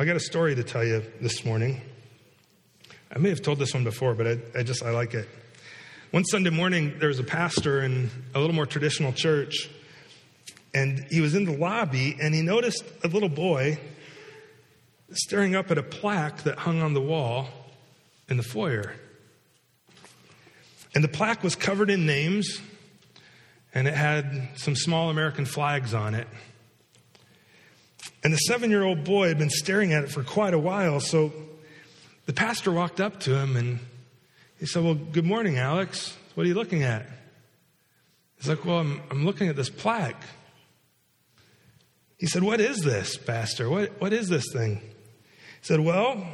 I got a story to tell you this morning. I may have told this one before, but I, I just, I like it. One Sunday morning, there was a pastor in a little more traditional church, and he was in the lobby, and he noticed a little boy staring up at a plaque that hung on the wall in the foyer. And the plaque was covered in names, and it had some small American flags on it. And the seven year old boy had been staring at it for quite a while. So the pastor walked up to him and he said, Well, good morning, Alex. What are you looking at? He's like, Well, I'm, I'm looking at this plaque. He said, What is this, Pastor? What, what is this thing? He said, Well,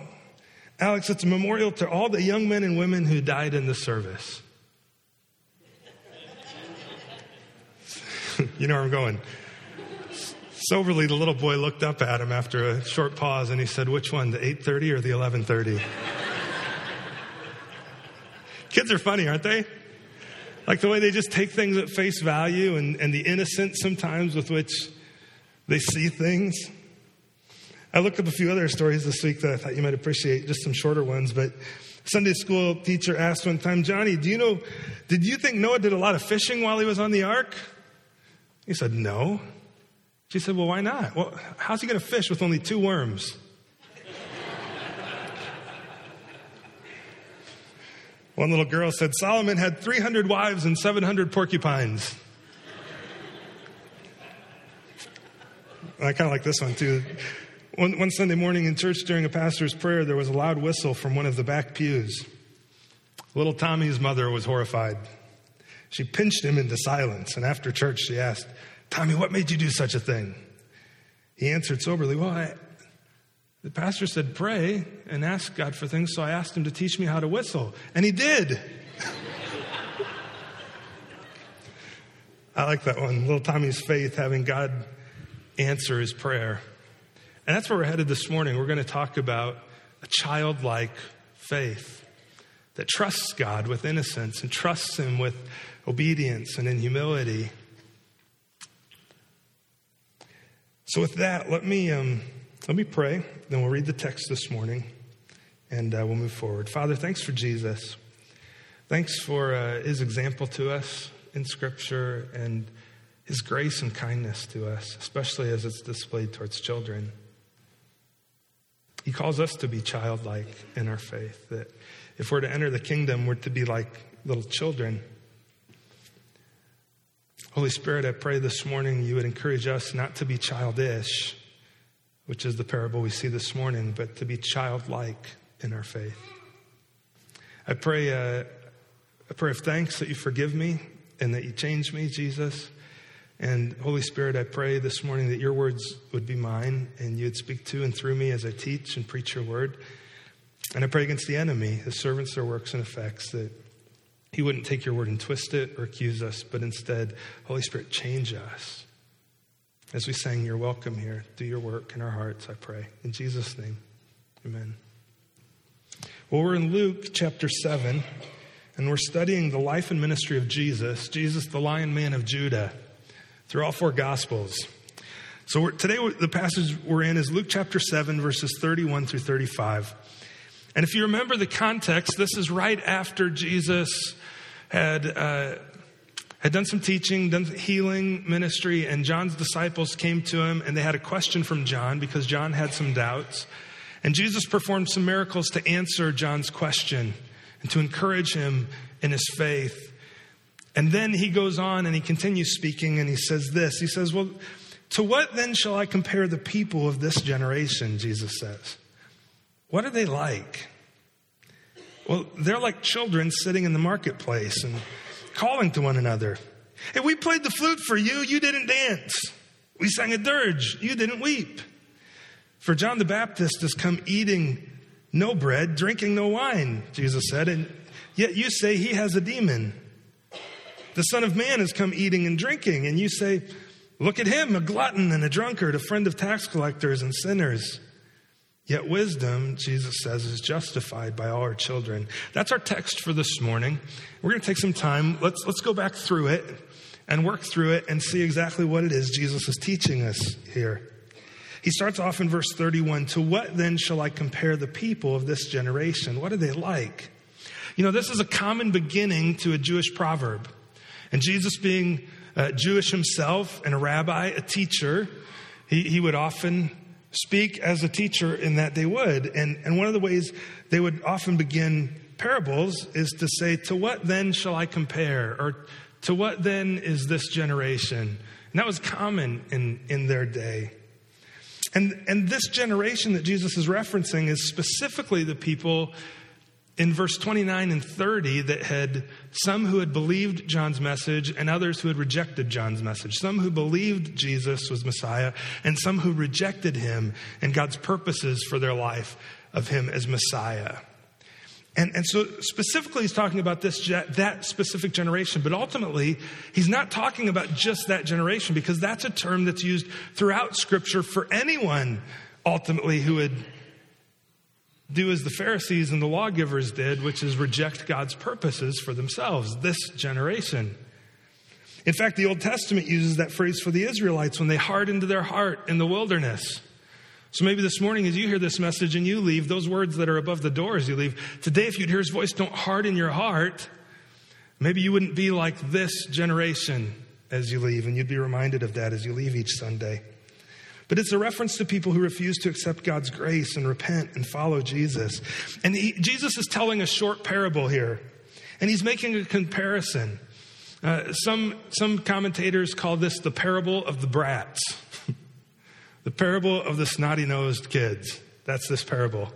Alex, it's a memorial to all the young men and women who died in the service. you know where I'm going. Soberly, the little boy looked up at him after a short pause and he said, Which one, the 830 or the 1130? Kids are funny, aren't they? Like the way they just take things at face value and, and the innocence sometimes with which they see things. I looked up a few other stories this week that I thought you might appreciate, just some shorter ones. But Sunday school teacher asked one time, Johnny, do you know, did you think Noah did a lot of fishing while he was on the ark? He said, No. She said, Well, why not? Well, how's he going to fish with only two worms? One little girl said, Solomon had 300 wives and 700 porcupines. I kind of like this one too. One, one, Sunday morning in church during a pastor's prayer, there was a loud whistle from one of the back pews. Little Tommy's mother was horrified. She pinched him into silence, and after church, she asked, Tommy, what made you do such a thing? He answered soberly, Well, I, the pastor said, Pray and ask God for things, so I asked him to teach me how to whistle. And he did. I like that one. Little Tommy's faith, having God answer his prayer. And that's where we're headed this morning. We're going to talk about a childlike faith that trusts God with innocence and trusts Him with obedience and in humility. So, with that, let me, um, let me pray, then we'll read the text this morning and uh, we'll move forward. Father, thanks for Jesus. Thanks for uh, his example to us in Scripture and his grace and kindness to us, especially as it's displayed towards children. He calls us to be childlike in our faith, that if we're to enter the kingdom, we're to be like little children. Holy Spirit, I pray this morning you would encourage us not to be childish, which is the parable we see this morning, but to be childlike in our faith. I pray uh, a prayer of thanks that you forgive me and that you change me, Jesus. And Holy Spirit, I pray this morning that your words would be mine and you'd speak to and through me as I teach and preach your word. And I pray against the enemy, his servants, their works and effects, that he wouldn't take your word and twist it or accuse us, but instead, Holy Spirit, change us. As we sang, You're welcome here. Do your work in our hearts, I pray. In Jesus' name, amen. Well, we're in Luke chapter 7, and we're studying the life and ministry of Jesus, Jesus, the lion man of Judah, through all four gospels. So today, the passage we're in is Luke chapter 7, verses 31 through 35. And if you remember the context, this is right after Jesus had, uh, had done some teaching, done healing ministry, and John's disciples came to him and they had a question from John because John had some doubts. And Jesus performed some miracles to answer John's question and to encourage him in his faith. And then he goes on and he continues speaking and he says this He says, Well, to what then shall I compare the people of this generation? Jesus says. What are they like? Well, they're like children sitting in the marketplace and calling to one another. Hey, we played the flute for you, you didn't dance. We sang a dirge, you didn't weep. For John the Baptist has come eating no bread, drinking no wine, Jesus said, and yet you say he has a demon. The Son of Man has come eating and drinking, and you say, Look at him, a glutton and a drunkard, a friend of tax collectors and sinners. Yet wisdom, Jesus says, is justified by all our children. That's our text for this morning. We're going to take some time. Let's, let's go back through it and work through it and see exactly what it is Jesus is teaching us here. He starts off in verse 31 To what then shall I compare the people of this generation? What are they like? You know, this is a common beginning to a Jewish proverb. And Jesus, being uh, Jewish himself and a rabbi, a teacher, he, he would often speak as a teacher in that they would. And, and one of the ways they would often begin parables is to say, To what then shall I compare? Or to what then is this generation? And that was common in, in their day. And, and this generation that Jesus is referencing is specifically the people in verse 29 and 30 that had some who had believed John's message and others who had rejected John's message. Some who believed Jesus was Messiah and some who rejected him and God's purposes for their life of him as Messiah. And, and so specifically he's talking about this, that specific generation, but ultimately he's not talking about just that generation because that's a term that's used throughout scripture for anyone ultimately who would do as the Pharisees and the lawgivers did, which is reject God's purposes for themselves, this generation. In fact, the Old Testament uses that phrase for the Israelites when they hardened their heart in the wilderness. So maybe this morning, as you hear this message and you leave, those words that are above the door as you leave, today, if you'd hear his voice, don't harden your heart. Maybe you wouldn't be like this generation as you leave, and you'd be reminded of that as you leave each Sunday. But it's a reference to people who refuse to accept God's grace and repent and follow Jesus. And he, Jesus is telling a short parable here, and he's making a comparison. Uh, some, some commentators call this the parable of the brats, the parable of the snotty nosed kids. That's this parable.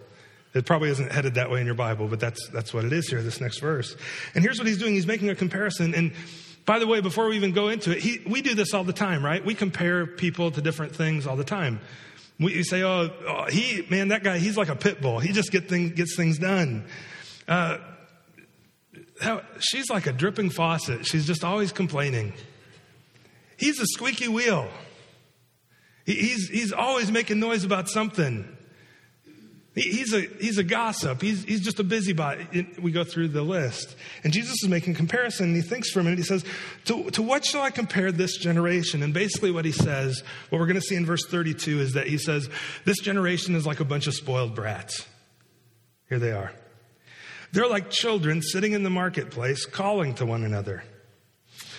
It probably isn't headed that way in your Bible, but that's, that's what it is here, this next verse. And here's what he's doing he's making a comparison. And by the way, before we even go into it, he, we do this all the time, right? We compare people to different things all the time. We say, oh, oh, he, man, that guy, he's like a pit bull. He just get things, gets things done. Uh, she's like a dripping faucet. She's just always complaining. He's a squeaky wheel. He, he's, he's always making noise about something. He's a, he's a gossip. He's, he's just a busybody. We go through the list. And Jesus is making comparison. And he thinks for a minute. He says, to, to what shall I compare this generation? And basically what he says, what we're going to see in verse 32 is that he says, this generation is like a bunch of spoiled brats. Here they are. They're like children sitting in the marketplace calling to one another.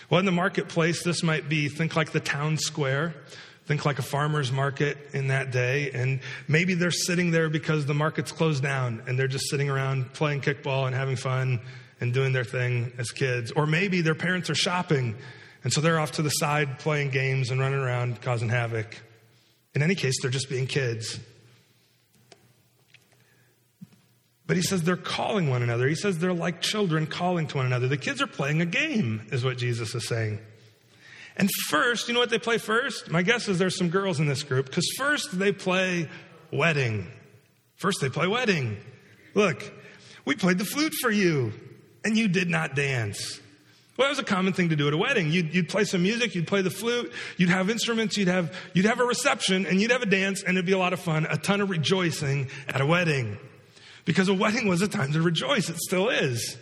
Well, in the marketplace, this might be, think like the town square Think like a farmer's market in that day. And maybe they're sitting there because the market's closed down and they're just sitting around playing kickball and having fun and doing their thing as kids. Or maybe their parents are shopping and so they're off to the side playing games and running around causing havoc. In any case, they're just being kids. But he says they're calling one another. He says they're like children calling to one another. The kids are playing a game, is what Jesus is saying. And first, you know what they play first? My guess is there's some girls in this group, because first they play wedding. First they play wedding. Look, we played the flute for you, and you did not dance. Well, that was a common thing to do at a wedding. You'd, you'd, play some music, you'd play the flute, you'd have instruments, you'd have, you'd have a reception, and you'd have a dance, and it'd be a lot of fun, a ton of rejoicing at a wedding. Because a wedding was a time to rejoice. It still is.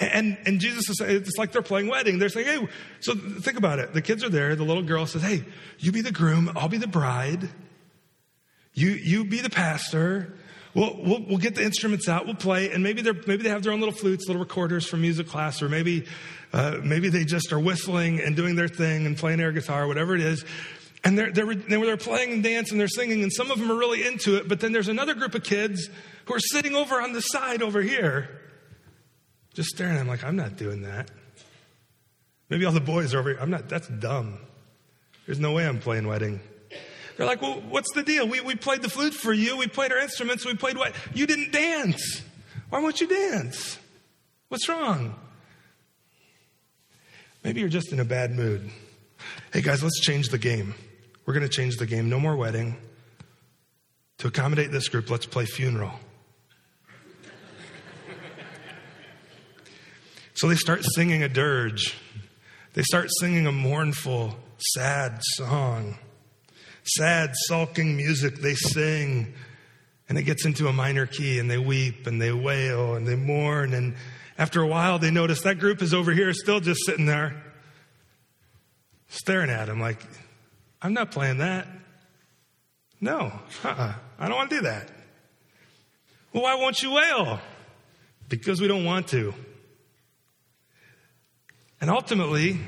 And, and Jesus is saying, it's like they're playing wedding. They're saying, hey, so think about it. The kids are there. The little girl says, hey, you be the groom. I'll be the bride. You, you be the pastor. We'll, we'll, we'll get the instruments out. We'll play. And maybe they're, maybe they have their own little flutes, little recorders from music class, or maybe, uh, maybe they just are whistling and doing their thing and playing air guitar, whatever it is. And they're, they're, they're playing and dancing, and they're singing, and some of them are really into it. But then there's another group of kids who are sitting over on the side over here just staring at him like, I'm not doing that. Maybe all the boys are over here. I'm not, that's dumb. There's no way I'm playing wedding. They're like, well, what's the deal? We, we played the flute for you. We played our instruments. We played what? You didn't dance. Why won't you dance? What's wrong? Maybe you're just in a bad mood. Hey guys, let's change the game. We're going to change the game. No more wedding. To accommodate this group, let's play funeral. So they start singing a dirge. They start singing a mournful, sad song. Sad, sulking music they sing. And it gets into a minor key and they weep and they wail and they mourn. And after a while, they notice that group is over here still just sitting there staring at him like, I'm not playing that. No, uh-uh. I don't want to do that. Well, why won't you wail? Because we don't want to. And ultimately,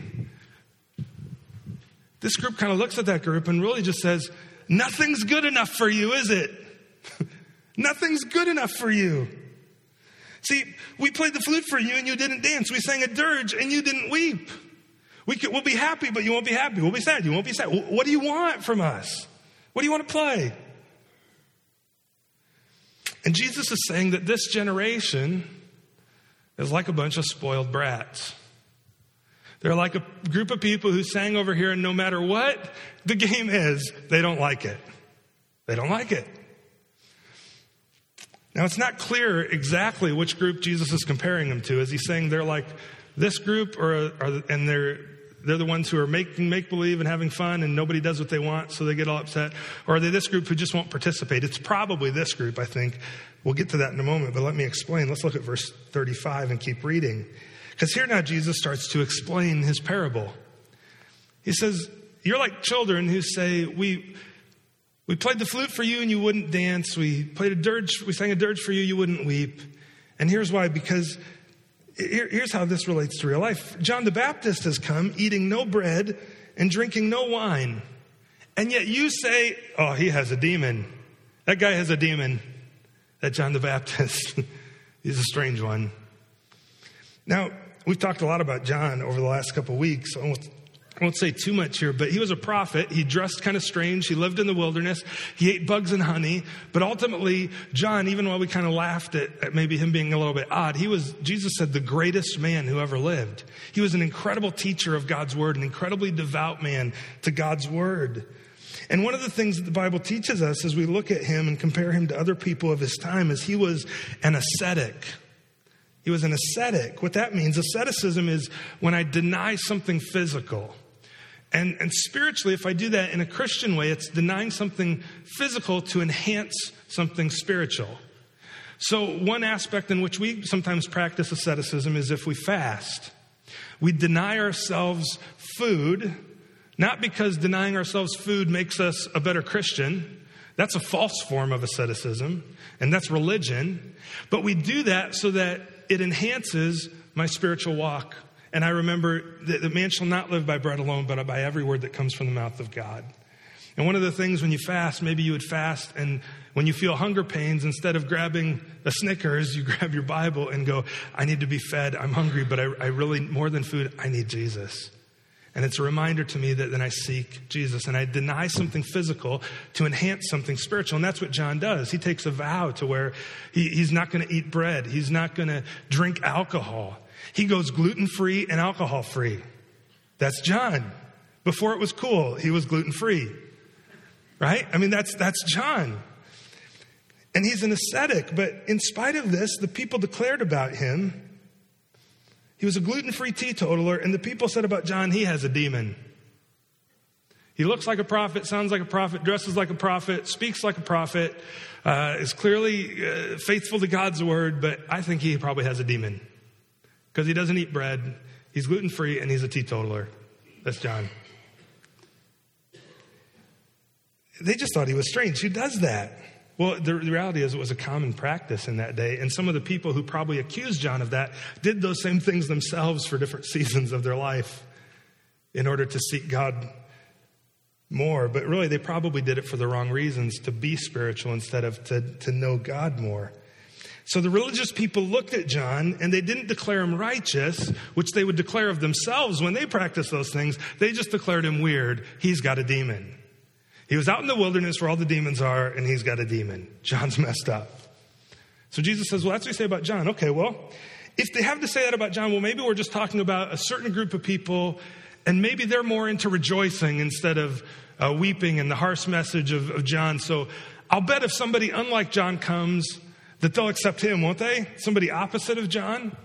this group kind of looks at that group and really just says, Nothing's good enough for you, is it? Nothing's good enough for you. See, we played the flute for you and you didn't dance. We sang a dirge and you didn't weep. We could, we'll be happy, but you won't be happy. We'll be sad, you won't be sad. What do you want from us? What do you want to play? And Jesus is saying that this generation is like a bunch of spoiled brats. They're like a group of people who sang over here, and no matter what the game is, they don't like it. They don't like it. Now, it's not clear exactly which group Jesus is comparing them to. Is he saying they're like this group, or, or and they're they're the ones who are making make believe and having fun, and nobody does what they want, so they get all upset? Or are they this group who just won't participate? It's probably this group, I think. We'll get to that in a moment, but let me explain. Let's look at verse 35 and keep reading. Because here now Jesus starts to explain his parable. He says, You're like children who say, We we played the flute for you and you wouldn't dance. We played a dirge, we sang a dirge for you, you wouldn't weep. And here's why because here, here's how this relates to real life. John the Baptist has come eating no bread and drinking no wine. And yet you say, Oh, he has a demon. That guy has a demon. That John the Baptist. He's a strange one. Now, we've talked a lot about John over the last couple weeks. I won't, I won't say too much here, but he was a prophet. He dressed kind of strange. He lived in the wilderness. He ate bugs and honey. But ultimately, John, even while we kind of laughed at, at maybe him being a little bit odd, he was, Jesus said, the greatest man who ever lived. He was an incredible teacher of God's word, an incredibly devout man to God's word. And one of the things that the Bible teaches us as we look at him and compare him to other people of his time is he was an ascetic. He was an ascetic. What that means, asceticism is when I deny something physical. And, and spiritually, if I do that in a Christian way, it's denying something physical to enhance something spiritual. So, one aspect in which we sometimes practice asceticism is if we fast. We deny ourselves food, not because denying ourselves food makes us a better Christian. That's a false form of asceticism, and that's religion. But we do that so that it enhances my spiritual walk. And I remember that the man shall not live by bread alone, but by every word that comes from the mouth of God. And one of the things when you fast, maybe you would fast, and when you feel hunger pains, instead of grabbing a Snickers, you grab your Bible and go, I need to be fed. I'm hungry, but I, I really, more than food, I need Jesus. And it's a reminder to me that then I seek Jesus and I deny something physical to enhance something spiritual. And that's what John does. He takes a vow to where he, he's not going to eat bread, he's not going to drink alcohol. He goes gluten free and alcohol free. That's John. Before it was cool, he was gluten free. Right? I mean, that's, that's John. And he's an ascetic, but in spite of this, the people declared about him he was a gluten free teetotaler, and the people said about John, he has a demon. He looks like a prophet, sounds like a prophet, dresses like a prophet, speaks like a prophet, uh, is clearly uh, faithful to God's word, but I think he probably has a demon because he doesn't eat bread, he's gluten free, and he's a teetotaler. That's John. They just thought he was strange. Who does that? Well, the, the, reality is it was a common practice in that day. And some of the people who probably accused John of that did those same things themselves for different seasons of their life in order to seek God more. But really, they probably did it for the wrong reasons to be spiritual instead of to, to know God more. So the religious people looked at John and they didn't declare him righteous, which they would declare of themselves when they practiced those things. They just declared him weird. He's got a demon. He was out in the wilderness where all the demons are, and he's got a demon. John's messed up. So Jesus says, Well, that's what you say about John. Okay, well, if they have to say that about John, well, maybe we're just talking about a certain group of people, and maybe they're more into rejoicing instead of uh, weeping and the harsh message of, of John. So I'll bet if somebody unlike John comes, that they'll accept him, won't they? Somebody opposite of John.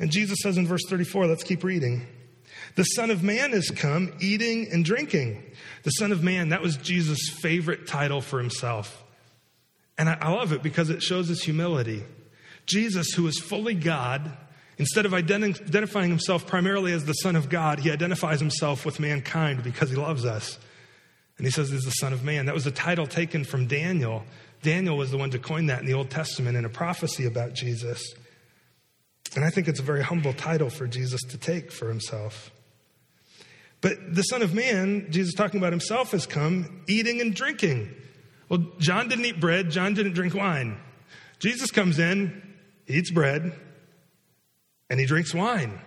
And Jesus says in verse 34, let's keep reading. The Son of Man has come eating and drinking. The Son of Man, that was Jesus' favorite title for himself. And I, love it because it shows his humility. Jesus, who is fully God, instead of identi- identifying himself primarily as the Son of God, he identifies himself with mankind because he loves us. And he says he's the Son of Man. That was a title taken from Daniel. Daniel was the one to coin that in the Old Testament in a prophecy about Jesus. And I think it's a very humble title for Jesus to take for himself. But the Son of Man, Jesus talking about himself, has come eating and drinking. Well, John didn't eat bread, John didn't drink wine. Jesus comes in, eats bread, and he drinks wine.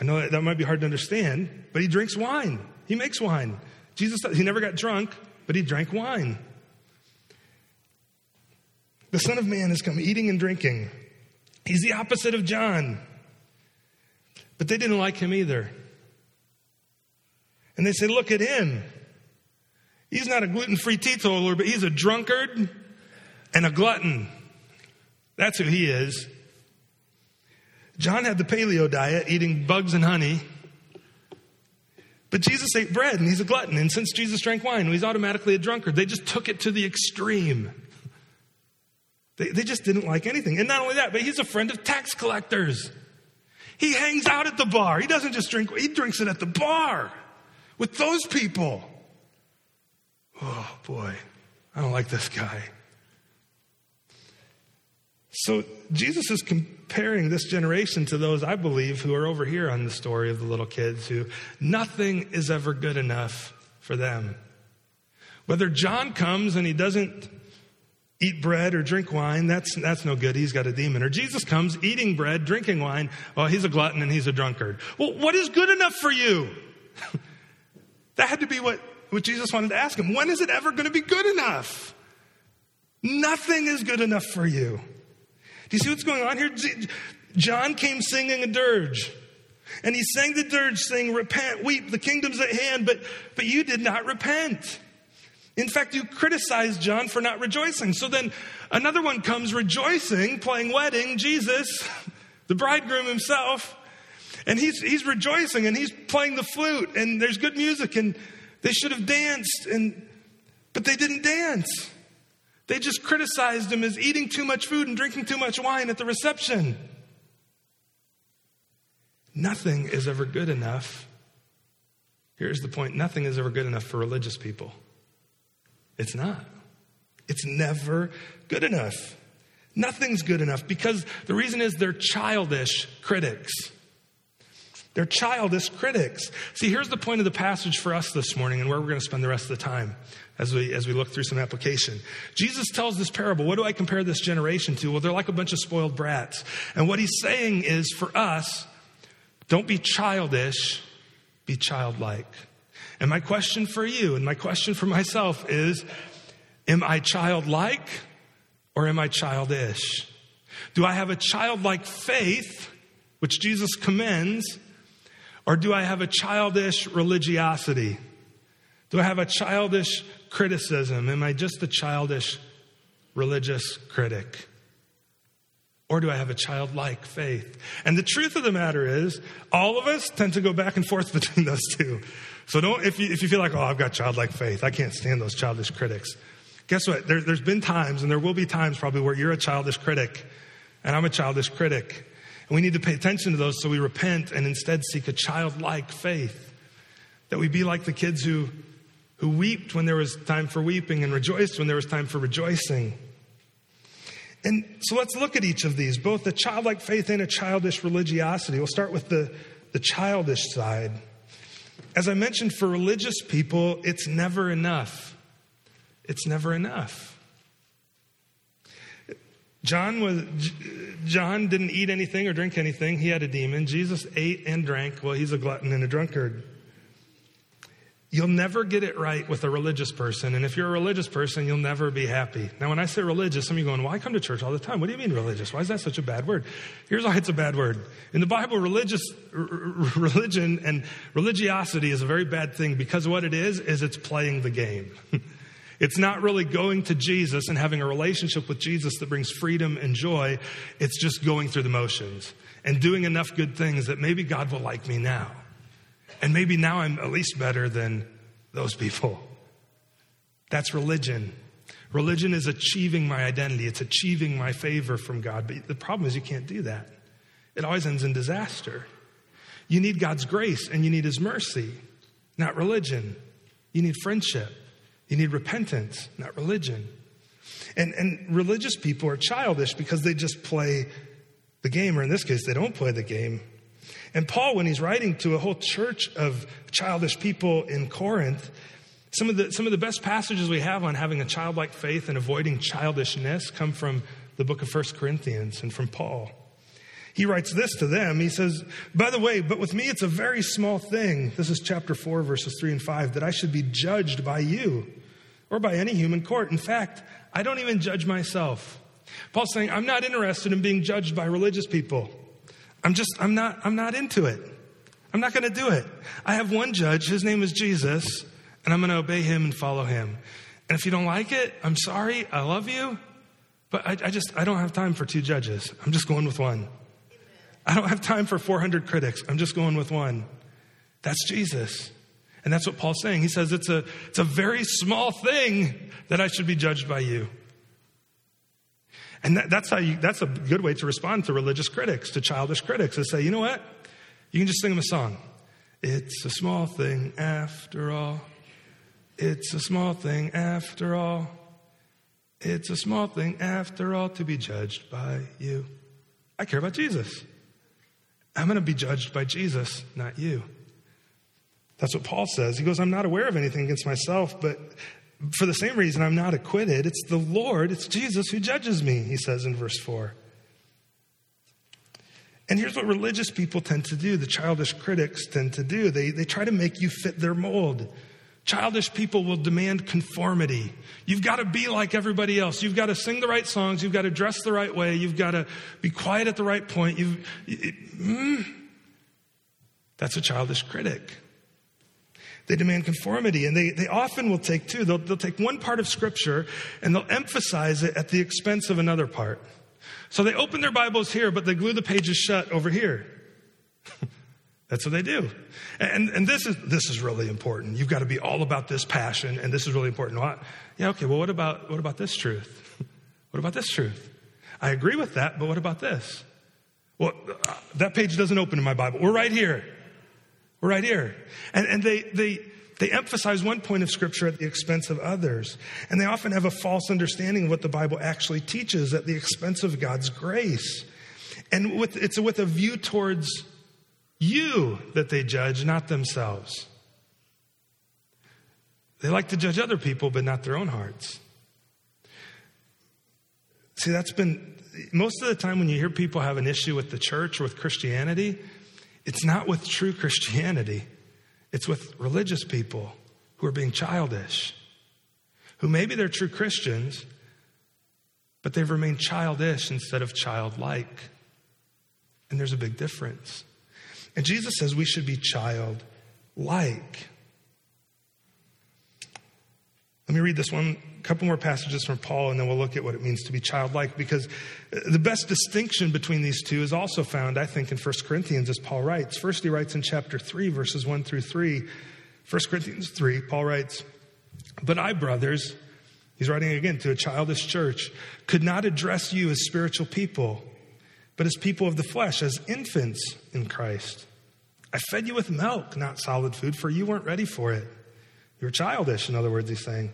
I know that, that might be hard to understand, but he drinks wine. He makes wine. Jesus, he never got drunk, but he drank wine. The Son of Man has come eating and drinking. He's the opposite of John. But they didn't like him either. And they said, Look at him. He's not a gluten free teetotaler, but he's a drunkard and a glutton. That's who he is. John had the paleo diet, eating bugs and honey. But Jesus ate bread and he's a glutton. And since Jesus drank wine, he's automatically a drunkard. They just took it to the extreme. They, they just didn't like anything. And not only that, but he's a friend of tax collectors. He hangs out at the bar. He doesn't just drink, he drinks it at the bar with those people. Oh boy, I don't like this guy. So Jesus is comparing this generation to those I believe who are over here on the story of the little kids who nothing is ever good enough for them. Whether John comes and he doesn't eat bread or drink wine, that's, that's no good. He's got a demon. Or Jesus comes eating bread, drinking wine. Well, he's a glutton and he's a drunkard. Well, what is good enough for you? that had to be what, what Jesus wanted to ask him. When is it ever going to be good enough? Nothing is good enough for you. Do you see what's going on here? John came singing a dirge. And he sang the dirge, saying, Repent, weep, the kingdom's at hand, but, but you did not repent. In fact, you criticized John for not rejoicing. So then another one comes rejoicing, playing wedding, Jesus, the bridegroom himself. And he's, he's rejoicing and he's playing the flute and there's good music and they should have danced and, but they didn't dance. They just criticized him as eating too much food and drinking too much wine at the reception. Nothing is ever good enough. Here's the point nothing is ever good enough for religious people. It's not. It's never good enough. Nothing's good enough because the reason is they're childish critics. They're childish critics. See, here's the point of the passage for us this morning and where we're going to spend the rest of the time as we, as we look through some application. Jesus tells this parable. What do I compare this generation to? Well, they're like a bunch of spoiled brats. And what he's saying is for us, don't be childish, be childlike. And my question for you and my question for myself is Am I childlike or am I childish? Do I have a childlike faith, which Jesus commends? Or do I have a childish religiosity? Do I have a childish criticism? Am I just a childish religious critic? Or do I have a childlike faith? And the truth of the matter is, all of us tend to go back and forth between those two. So don't, if you, if you feel like, oh, I've got childlike faith, I can't stand those childish critics. Guess what? There, there's been times, and there will be times probably where you're a childish critic, and I'm a childish critic. And we need to pay attention to those so we repent and instead seek a childlike faith. That we be like the kids who, who wept when there was time for weeping and rejoiced when there was time for rejoicing. And so let's look at each of these, both a childlike faith and a childish religiosity. We'll start with the, the childish side. As I mentioned, for religious people, it's never enough. It's never enough. John was John didn't eat anything or drink anything. He had a demon. Jesus ate and drank. Well, he's a glutton and a drunkard. You'll never get it right with a religious person. And if you're a religious person, you'll never be happy. Now, when I say religious, some of you going, well, I come to church all the time. What do you mean religious? Why is that such a bad word? Here's why it's a bad word. In the Bible, religious, r- religion and religiosity is a very bad thing because what it is, is it's playing the game. It's not really going to Jesus and having a relationship with Jesus that brings freedom and joy. It's just going through the motions and doing enough good things that maybe God will like me now. And maybe now I'm at least better than those people. That's religion. Religion is achieving my identity, it's achieving my favor from God. But the problem is, you can't do that. It always ends in disaster. You need God's grace and you need His mercy, not religion. You need friendship. You need repentance, not religion. And, and religious people are childish because they just play the game, or in this case, they don't play the game. And Paul, when he's writing to a whole church of childish people in Corinth, some of the, some of the best passages we have on having a childlike faith and avoiding childishness come from the book of First Corinthians and from Paul. He writes this to them. He says, By the way, but with me it's a very small thing. This is chapter 4, verses 3 and 5, that I should be judged by you or by any human court. In fact, I don't even judge myself. Paul's saying, I'm not interested in being judged by religious people. I'm just, I'm not, I'm not into it. I'm not going to do it. I have one judge. His name is Jesus, and I'm going to obey him and follow him. And if you don't like it, I'm sorry. I love you. But I, I just, I don't have time for two judges. I'm just going with one. I don't have time for 400 critics. I'm just going with one. That's Jesus. And that's what Paul's saying. He says it's a, it's a very small thing that I should be judged by you. And that, that's how you, that's a good way to respond to religious critics, to childish critics, is say, you know what? You can just sing them a song. It's a small thing after all. It's a small thing after all. It's a small thing after all to be judged by you. I care about Jesus. I'm going to be judged by Jesus, not you. That's what Paul says. He goes, I'm not aware of anything against myself, but for the same reason I'm not acquitted. It's the Lord, it's Jesus who judges me, he says in verse 4. And here's what religious people tend to do, the childish critics tend to do. They, they try to make you fit their mold. Childish people will demand conformity. You've got to be like everybody else. You've got to sing the right songs. You've got to dress the right way. You've got to be quiet at the right point. You've, it, mm, that's a childish critic. They demand conformity, and they, they often will take two. They'll, they'll take one part of Scripture and they'll emphasize it at the expense of another part. So they open their Bibles here, but they glue the pages shut over here. That's what they do. And, and this, is, this is really important. You've got to be all about this passion, and this is really important. Well, yeah, okay, well, what about, what about this truth? what about this truth? I agree with that, but what about this? Well, uh, that page doesn't open in my Bible. We're right here. Right here. And, and they, they, they emphasize one point of Scripture at the expense of others. And they often have a false understanding of what the Bible actually teaches at the expense of God's grace. And with, it's with a view towards you that they judge, not themselves. They like to judge other people, but not their own hearts. See, that's been most of the time when you hear people have an issue with the church or with Christianity, it's not with true Christianity, it's with religious people who are being childish, who maybe they're true Christians, but they've remained childish instead of childlike. And there's a big difference. And Jesus says we should be childlike. Let me read this one, a couple more passages from Paul, and then we'll look at what it means to be childlike, because the best distinction between these two is also found, I think, in 1 Corinthians, as Paul writes. First, he writes in chapter 3, verses 1 through 3. 1 Corinthians 3, Paul writes, But I, brothers, he's writing again to a childish church, could not address you as spiritual people but as people of the flesh, as infants in Christ. I fed you with milk, not solid food, for you weren't ready for it. You're childish, in other words, he's saying.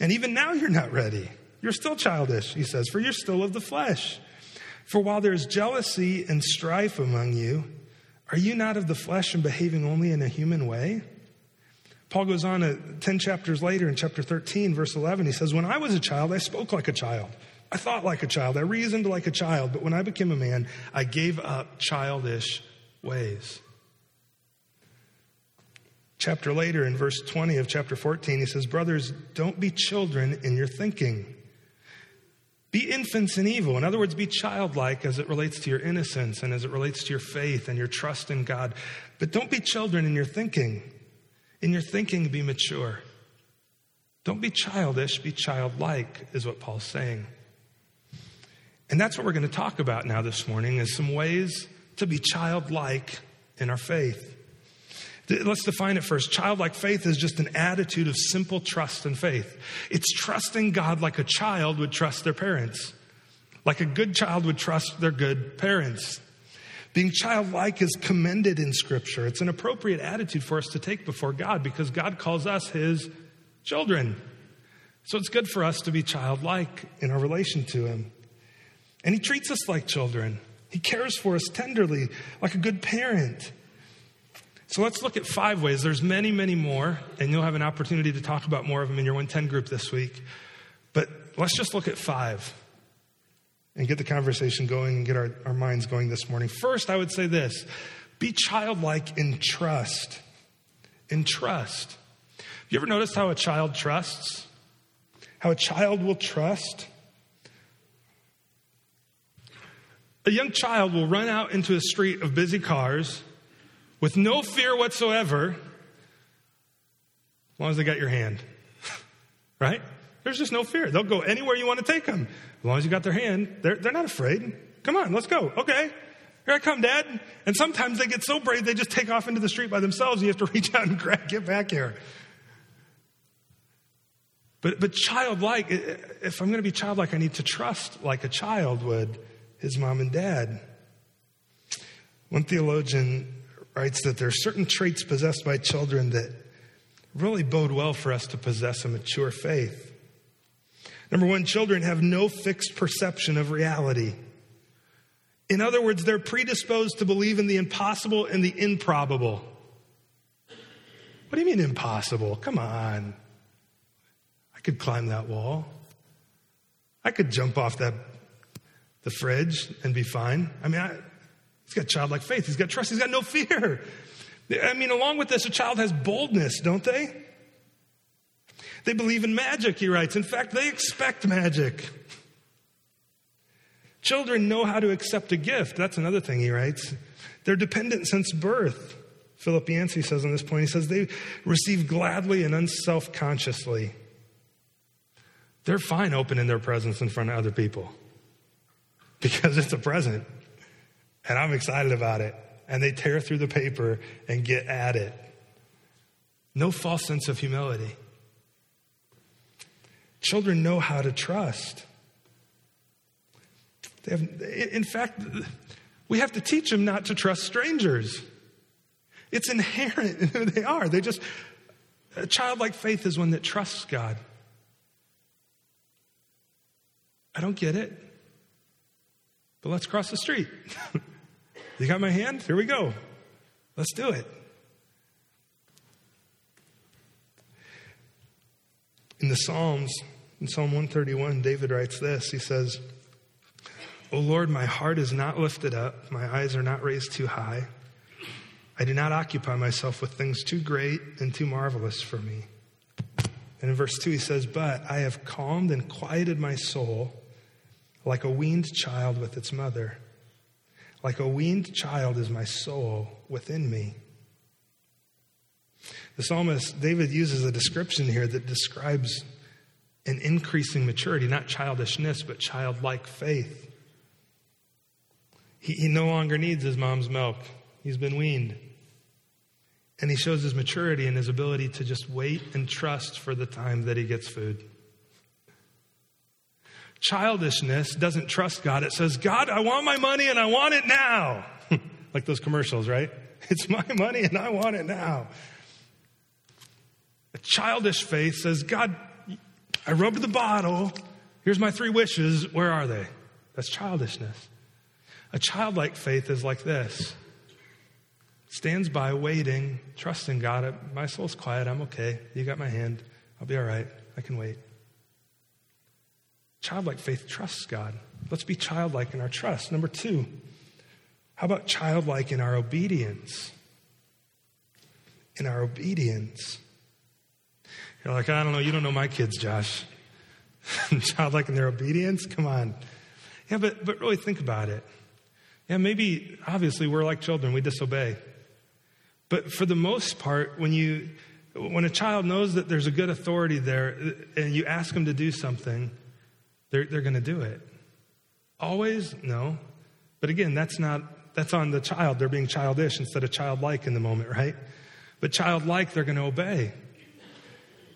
And even now you're not ready. You're still childish, he says, for you're still of the flesh. For while there's jealousy and strife among you, are you not of the flesh and behaving only in a human way? Paul goes on uh, 10 chapters later in chapter 13, verse 11. He says, When I was a child, I spoke like a child. I thought like a child. I reasoned like a child. But when I became a man, I gave up childish ways. Chapter later, in verse 20 of chapter 14, he says, Brothers, don't be children in your thinking. Be infants in evil. In other words, be childlike as it relates to your innocence and as it relates to your faith and your trust in God. But don't be children in your thinking. In your thinking, be mature. Don't be childish, be childlike, is what Paul's saying. And that's what we're going to talk about now this morning is some ways to be childlike in our faith. Let's define it first. Childlike faith is just an attitude of simple trust and faith. It's trusting God like a child would trust their parents, like a good child would trust their good parents. Being childlike is commended in Scripture. It's an appropriate attitude for us to take before God because God calls us His children. So it's good for us to be childlike in our relation to Him. And He treats us like children, He cares for us tenderly, like a good parent. So let's look at five ways. There's many, many more, and you'll have an opportunity to talk about more of them in your 110 group this week. But let's just look at five and get the conversation going and get our, our minds going this morning. First, I would say this be childlike in trust. In trust. Have you ever noticed how a child trusts? How a child will trust? A young child will run out into a street of busy cars with no fear whatsoever, as long as they got your hand. right? There's just no fear. They'll go anywhere you want to take them. As long as you got their hand, they're, they're not afraid. Come on, let's go. Okay. Here I come, Dad. And sometimes they get so brave they just take off into the street by themselves. You have to reach out and grab, get back here. But, but childlike, if I'm going to be childlike, I need to trust like a child would his mom and dad. One theologian writes that there are certain traits possessed by children that really bode well for us to possess a mature faith. Number one, children have no fixed perception of reality. In other words, they're predisposed to believe in the impossible and the improbable. What do you mean impossible? Come on. I could climb that wall. I could jump off that the fridge and be fine. I mean, I, he's got childlike faith. He's got trust. He's got no fear. I mean, along with this, a child has boldness, don't they? They believe in magic, he writes. In fact, they expect magic. Children know how to accept a gift. That's another thing he writes. They're dependent since birth. Philip Yancey says on this point, he says they receive gladly and unself consciously. They're fine opening their presents in front of other people because it's a present. And I'm excited about it. And they tear through the paper and get at it. No false sense of humility. Children know how to trust. They have, in fact, we have to teach them not to trust strangers. It's inherent in who they are. They just, a childlike faith is one that trusts God. I don't get it, but let's cross the street. you got my hand? Here we go. Let's do it. In the Psalms, in Psalm 131, David writes this He says, O Lord, my heart is not lifted up, my eyes are not raised too high. I do not occupy myself with things too great and too marvelous for me. And in verse 2, he says, But I have calmed and quieted my soul like a weaned child with its mother. Like a weaned child is my soul within me. The psalmist, David, uses a description here that describes an increasing maturity, not childishness, but childlike faith. He, he no longer needs his mom's milk, he's been weaned. And he shows his maturity and his ability to just wait and trust for the time that he gets food. Childishness doesn't trust God. It says, God, I want my money and I want it now. like those commercials, right? It's my money and I want it now. A childish faith says, God, I rubbed the bottle. Here's my three wishes. Where are they? That's childishness. A childlike faith is like this stands by waiting, trusting God. My soul's quiet. I'm okay. You got my hand. I'll be all right. I can wait. Childlike faith trusts God. Let's be childlike in our trust. Number two, how about childlike in our obedience? In our obedience. You're like, I don't know, you don't know my kids, Josh. Childlike in their obedience? Come on. Yeah, but, but really think about it. Yeah, maybe, obviously, we're like children, we disobey. But for the most part, when you, when a child knows that there's a good authority there and you ask them to do something, they're, they're going to do it. Always? No. But again, that's not, that's on the child. They're being childish instead of childlike in the moment, right? But childlike, they're going to obey.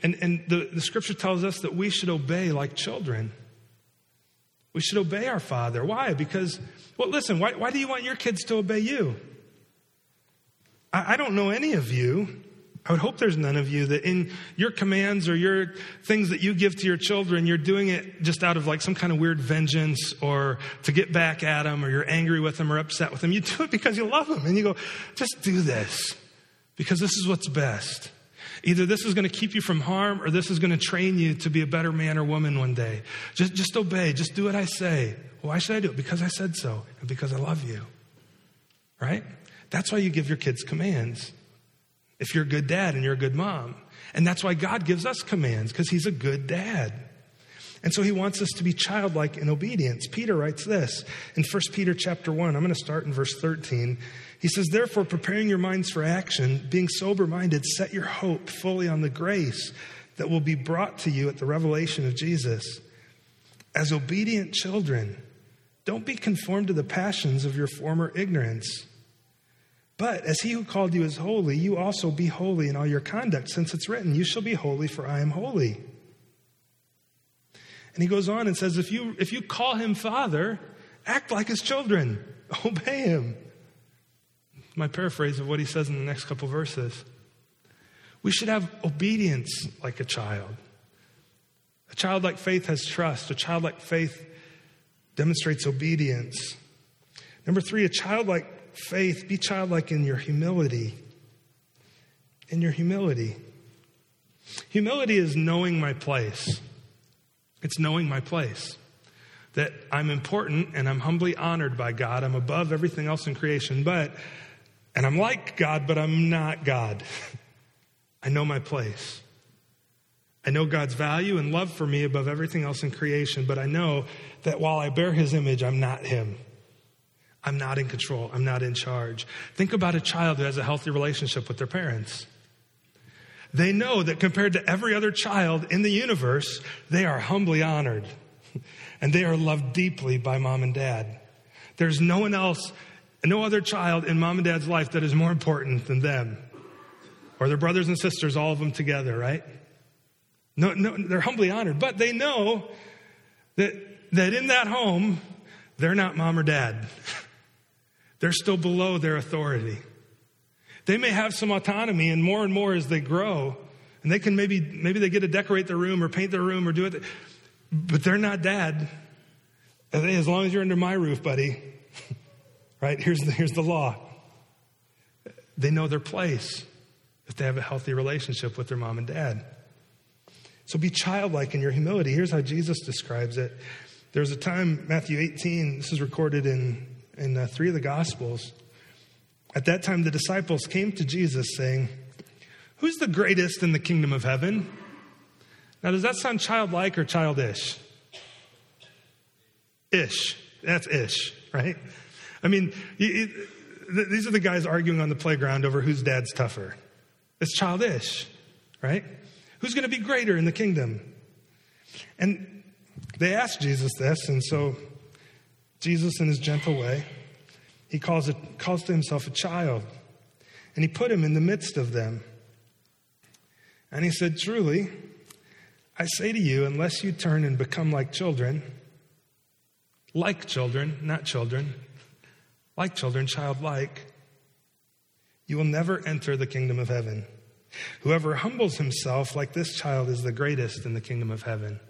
And, and the, the scripture tells us that we should obey like children. We should obey our father. Why? Because, well, listen, why, why do you want your kids to obey you? I, I don't know any of you. I would hope there's none of you that in your commands or your things that you give to your children, you're doing it just out of like some kind of weird vengeance or to get back at them or you're angry with them or upset with them. You do it because you love them and you go, just do this because this is what's best. Either this is going to keep you from harm or this is going to train you to be a better man or woman one day. Just, just obey. Just do what I say. Why should I do it? Because I said so and because I love you. Right? That's why you give your kids commands. If you're a good dad and you're a good mom. And that's why God gives us commands, because He's a good dad. And so he wants us to be childlike in obedience. Peter writes this in 1 Peter chapter 1. I'm going to start in verse 13. He says, Therefore, preparing your minds for action, being sober minded, set your hope fully on the grace that will be brought to you at the revelation of Jesus. As obedient children, don't be conformed to the passions of your former ignorance. But as he who called you is holy, you also be holy in all your conduct, since it's written, You shall be holy, for I am holy. And he goes on and says, If you, if you call him Father, act like his children, obey him my paraphrase of what he says in the next couple verses. We should have obedience like a child. A childlike faith has trust. A childlike faith demonstrates obedience. Number three, a childlike faith, be childlike in your humility. In your humility. Humility is knowing my place. It's knowing my place. That I'm important and I'm humbly honored by God. I'm above everything else in creation, but and I'm like God, but I'm not God. I know my place. I know God's value and love for me above everything else in creation, but I know that while I bear his image, I'm not him. I'm not in control. I'm not in charge. Think about a child who has a healthy relationship with their parents. They know that compared to every other child in the universe, they are humbly honored and they are loved deeply by mom and dad. There's no one else no other child in mom and dad's life that is more important than them or their brothers and sisters, all of them together, right? No, no, they're humbly honored, but they know that, that in that home, they're not mom or dad. They're still below their authority. They may have some autonomy, and more and more as they grow, and they can maybe maybe they get to decorate their room or paint their room or do it, but they're not dad. As long as you're under my roof, buddy, Right? Here's the, here's the law. They know their place if they have a healthy relationship with their mom and dad. So be childlike in your humility. Here's how Jesus describes it. There's a time, Matthew 18, this is recorded in, in uh, three of the Gospels. At that time, the disciples came to Jesus saying, Who's the greatest in the kingdom of heaven? Now, does that sound childlike or childish? Ish. That's ish, right? I mean, these are the guys arguing on the playground over whose dad's tougher. It's childish, right? Who's going to be greater in the kingdom? And they asked Jesus this, and so Jesus, in his gentle way, he calls, it, calls to himself a child, and he put him in the midst of them. And he said, Truly, I say to you, unless you turn and become like children, like children, not children, like children, childlike, you will never enter the kingdom of heaven. Whoever humbles himself like this child is the greatest in the kingdom of heaven.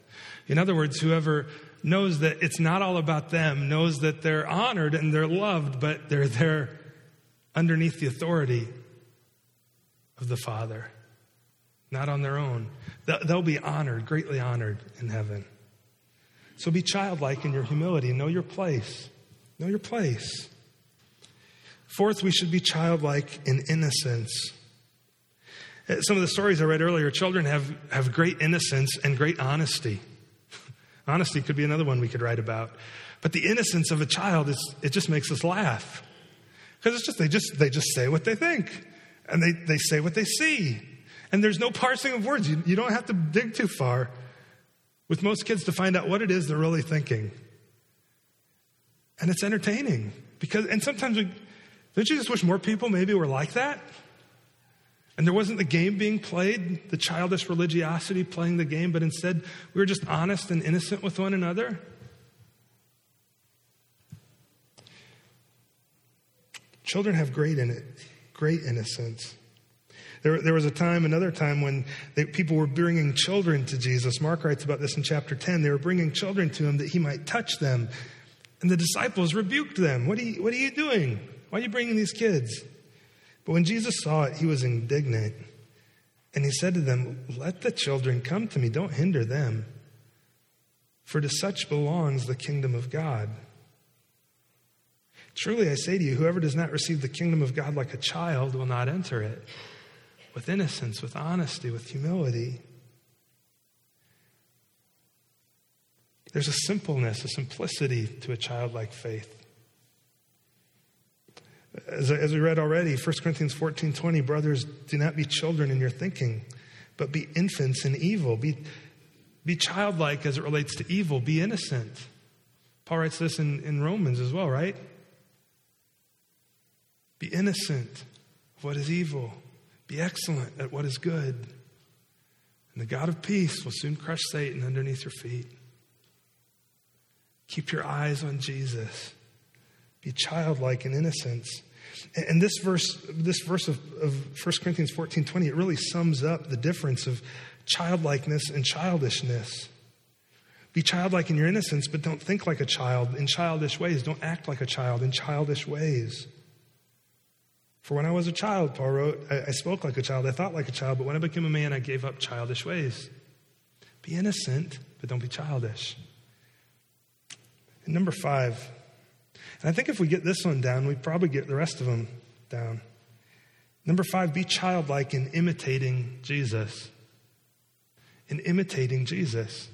In other words, whoever knows that it's not all about them, knows that they're honored and they're loved, but they're there underneath the authority of the Father, not on their own. They'll be honored, greatly honored in heaven. So be childlike in your humility. Know your place. Know your place. Fourth, we should be childlike in innocence. Uh, some of the stories I read earlier, children have, have great innocence and great honesty. Honesty could be another one we could write about. But the innocence of a child, is, it just makes us laugh. Because it's just they, just, they just say what they think. And they, they say what they see. And there's no parsing of words. You, you don't have to dig too far with most kids to find out what it is they're really thinking. And it's entertaining. Because, and sometimes we, don't you just wish more people maybe were like that? And there wasn't the game being played, the childish religiosity playing the game, but instead we were just honest and innocent with one another. Children have great in it, great innocence. There, there was a time, another time, when they, people were bringing children to Jesus. Mark writes about this in chapter 10. They were bringing children to him that he might touch them. And the disciples rebuked them. What are you, what are you doing? Why are you bringing these kids? But when Jesus saw it, he was indignant. And he said to them, Let the children come to me, don't hinder them. For to such belongs the kingdom of God. Truly I say to you, whoever does not receive the kingdom of God like a child will not enter it with innocence, with honesty, with humility. There's a simpleness, a simplicity to a childlike faith. As, as we read already, 1 Corinthians 14 20, brothers, do not be children in your thinking, but be infants in evil. Be, be childlike as it relates to evil. Be innocent. Paul writes this in, in Romans as well, right? Be innocent of what is evil. Be excellent at what is good. And the God of peace will soon crush Satan underneath your feet. Keep your eyes on Jesus. Be childlike in innocence. And this verse, this verse of, of 1 Corinthians 14 20, it really sums up the difference of childlikeness and childishness. Be childlike in your innocence, but don't think like a child in childish ways. Don't act like a child in childish ways. For when I was a child, Paul wrote, I, I spoke like a child, I thought like a child, but when I became a man, I gave up childish ways. Be innocent, but don't be childish. And number five, and I think if we get this one down, we probably get the rest of them down. Number five, be childlike in imitating Jesus. In imitating Jesus.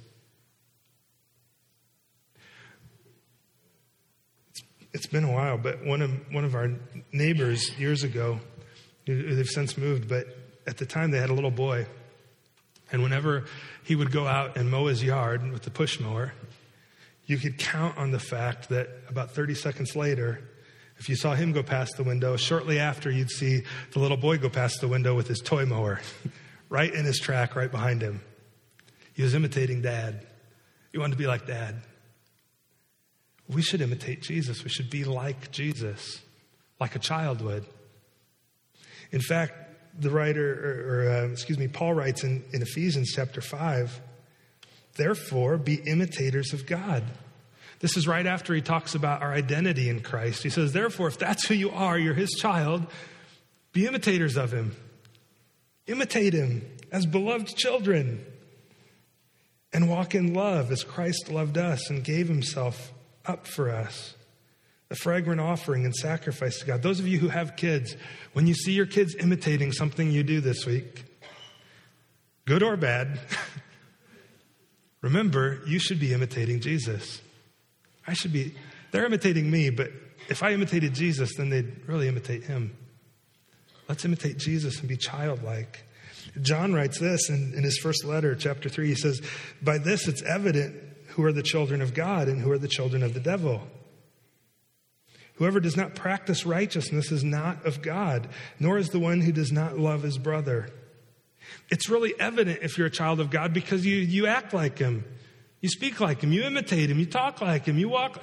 it's been a while, but one of, one of our neighbors years ago, they've since moved, but at the time they had a little boy. And whenever he would go out and mow his yard with the push mower, you could count on the fact that about 30 seconds later, if you saw him go past the window, shortly after you'd see the little boy go past the window with his toy mower, right in his track, right behind him. He was imitating dad. He wanted to be like dad. We should imitate Jesus. We should be like Jesus, like a child would. In fact, the writer, or, or uh, excuse me, Paul writes in, in Ephesians chapter 5, therefore be imitators of God. This is right after he talks about our identity in Christ. He says, therefore, if that's who you are, you're his child, be imitators of him. Imitate him as beloved children and walk in love as Christ loved us and gave himself up for us. A fragrant offering and sacrifice to God. Those of you who have kids, when you see your kids imitating something you do this week, good or bad, remember you should be imitating Jesus. I should be, they're imitating me, but if I imitated Jesus, then they'd really imitate him. Let's imitate Jesus and be childlike. John writes this in, in his first letter, chapter 3. He says, By this it's evident who are the children of God and who are the children of the devil. Whoever does not practice righteousness is not of God, nor is the one who does not love his brother. It's really evident if you're a child of God because you, you act like him. You speak like him. You imitate him. You talk like him. You walk.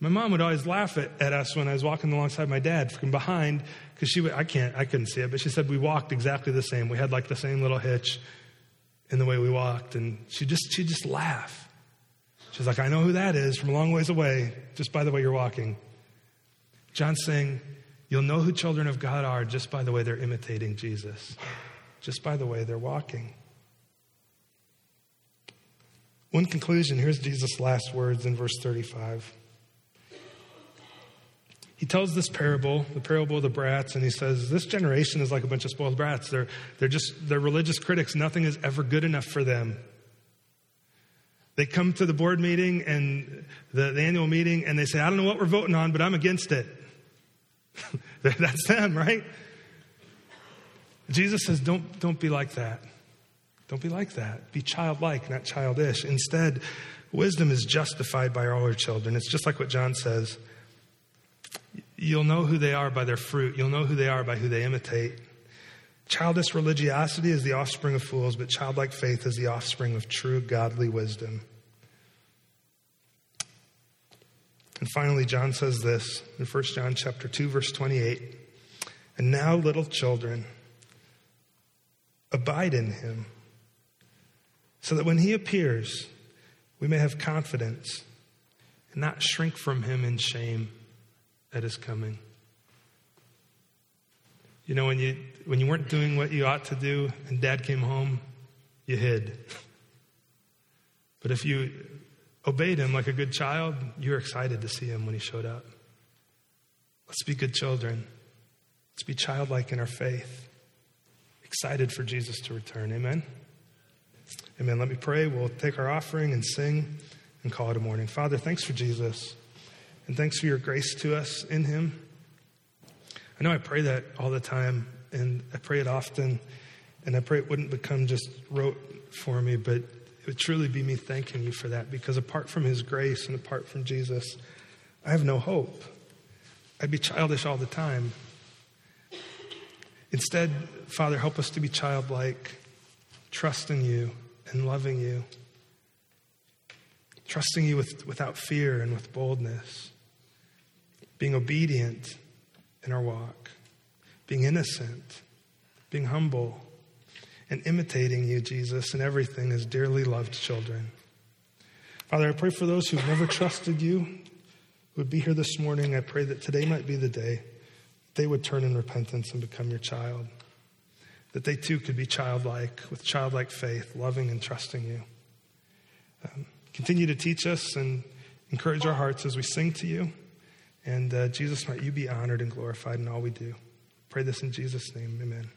My mom would always laugh at, at us when I was walking alongside my dad from behind because she would, I can't, I couldn't see it, but she said we walked exactly the same. We had like the same little hitch in the way we walked. And she just, she just laugh. She's like, I know who that is from a long ways away, just by the way you're walking. John's saying, You'll know who children of God are just by the way they're imitating Jesus, just by the way they're walking. One conclusion here's Jesus' last words in verse 35. He tells this parable, the parable of the brats, and he says, This generation is like a bunch of spoiled brats. They're, they're just, they're religious critics. Nothing is ever good enough for them. They come to the board meeting and the, the annual meeting and they say, I don't know what we're voting on, but I'm against it. That's them, right? Jesus says, don't, don't be like that. Don't be like that. Be childlike, not childish. Instead, wisdom is justified by all her children. It's just like what John says. You'll know who they are by their fruit. You'll know who they are by who they imitate. Childish religiosity is the offspring of fools, but childlike faith is the offspring of true godly wisdom. And finally, John says this in 1 John chapter 2, verse 28. And now, little children, abide in him, so that when he appears, we may have confidence and not shrink from him in shame at his coming. You know, when you, when you weren't doing what you ought to do and dad came home, you hid. But if you obeyed him like a good child, you were excited to see him when he showed up. Let's be good children. Let's be childlike in our faith. Excited for Jesus to return. Amen. Amen. Let me pray. We'll take our offering and sing and call it a morning. Father, thanks for Jesus. And thanks for your grace to us in him. I know I pray that all the time, and I pray it often, and I pray it wouldn't become just rote for me, but it would truly be me thanking you for that because apart from his grace and apart from Jesus, I have no hope. I'd be childish all the time. Instead, Father, help us to be childlike, trusting you and loving you, trusting you with, without fear and with boldness, being obedient in our walk, being innocent, being humble, and imitating you, Jesus, in everything as dearly loved children. Father, I pray for those who've never trusted you, who would be here this morning. I pray that today might be the day they would turn in repentance and become your child. That they too could be childlike, with childlike faith, loving and trusting you. Um, continue to teach us and encourage our hearts as we sing to you. And uh, Jesus, might you be honored and glorified in all we do. Pray this in Jesus' name. Amen.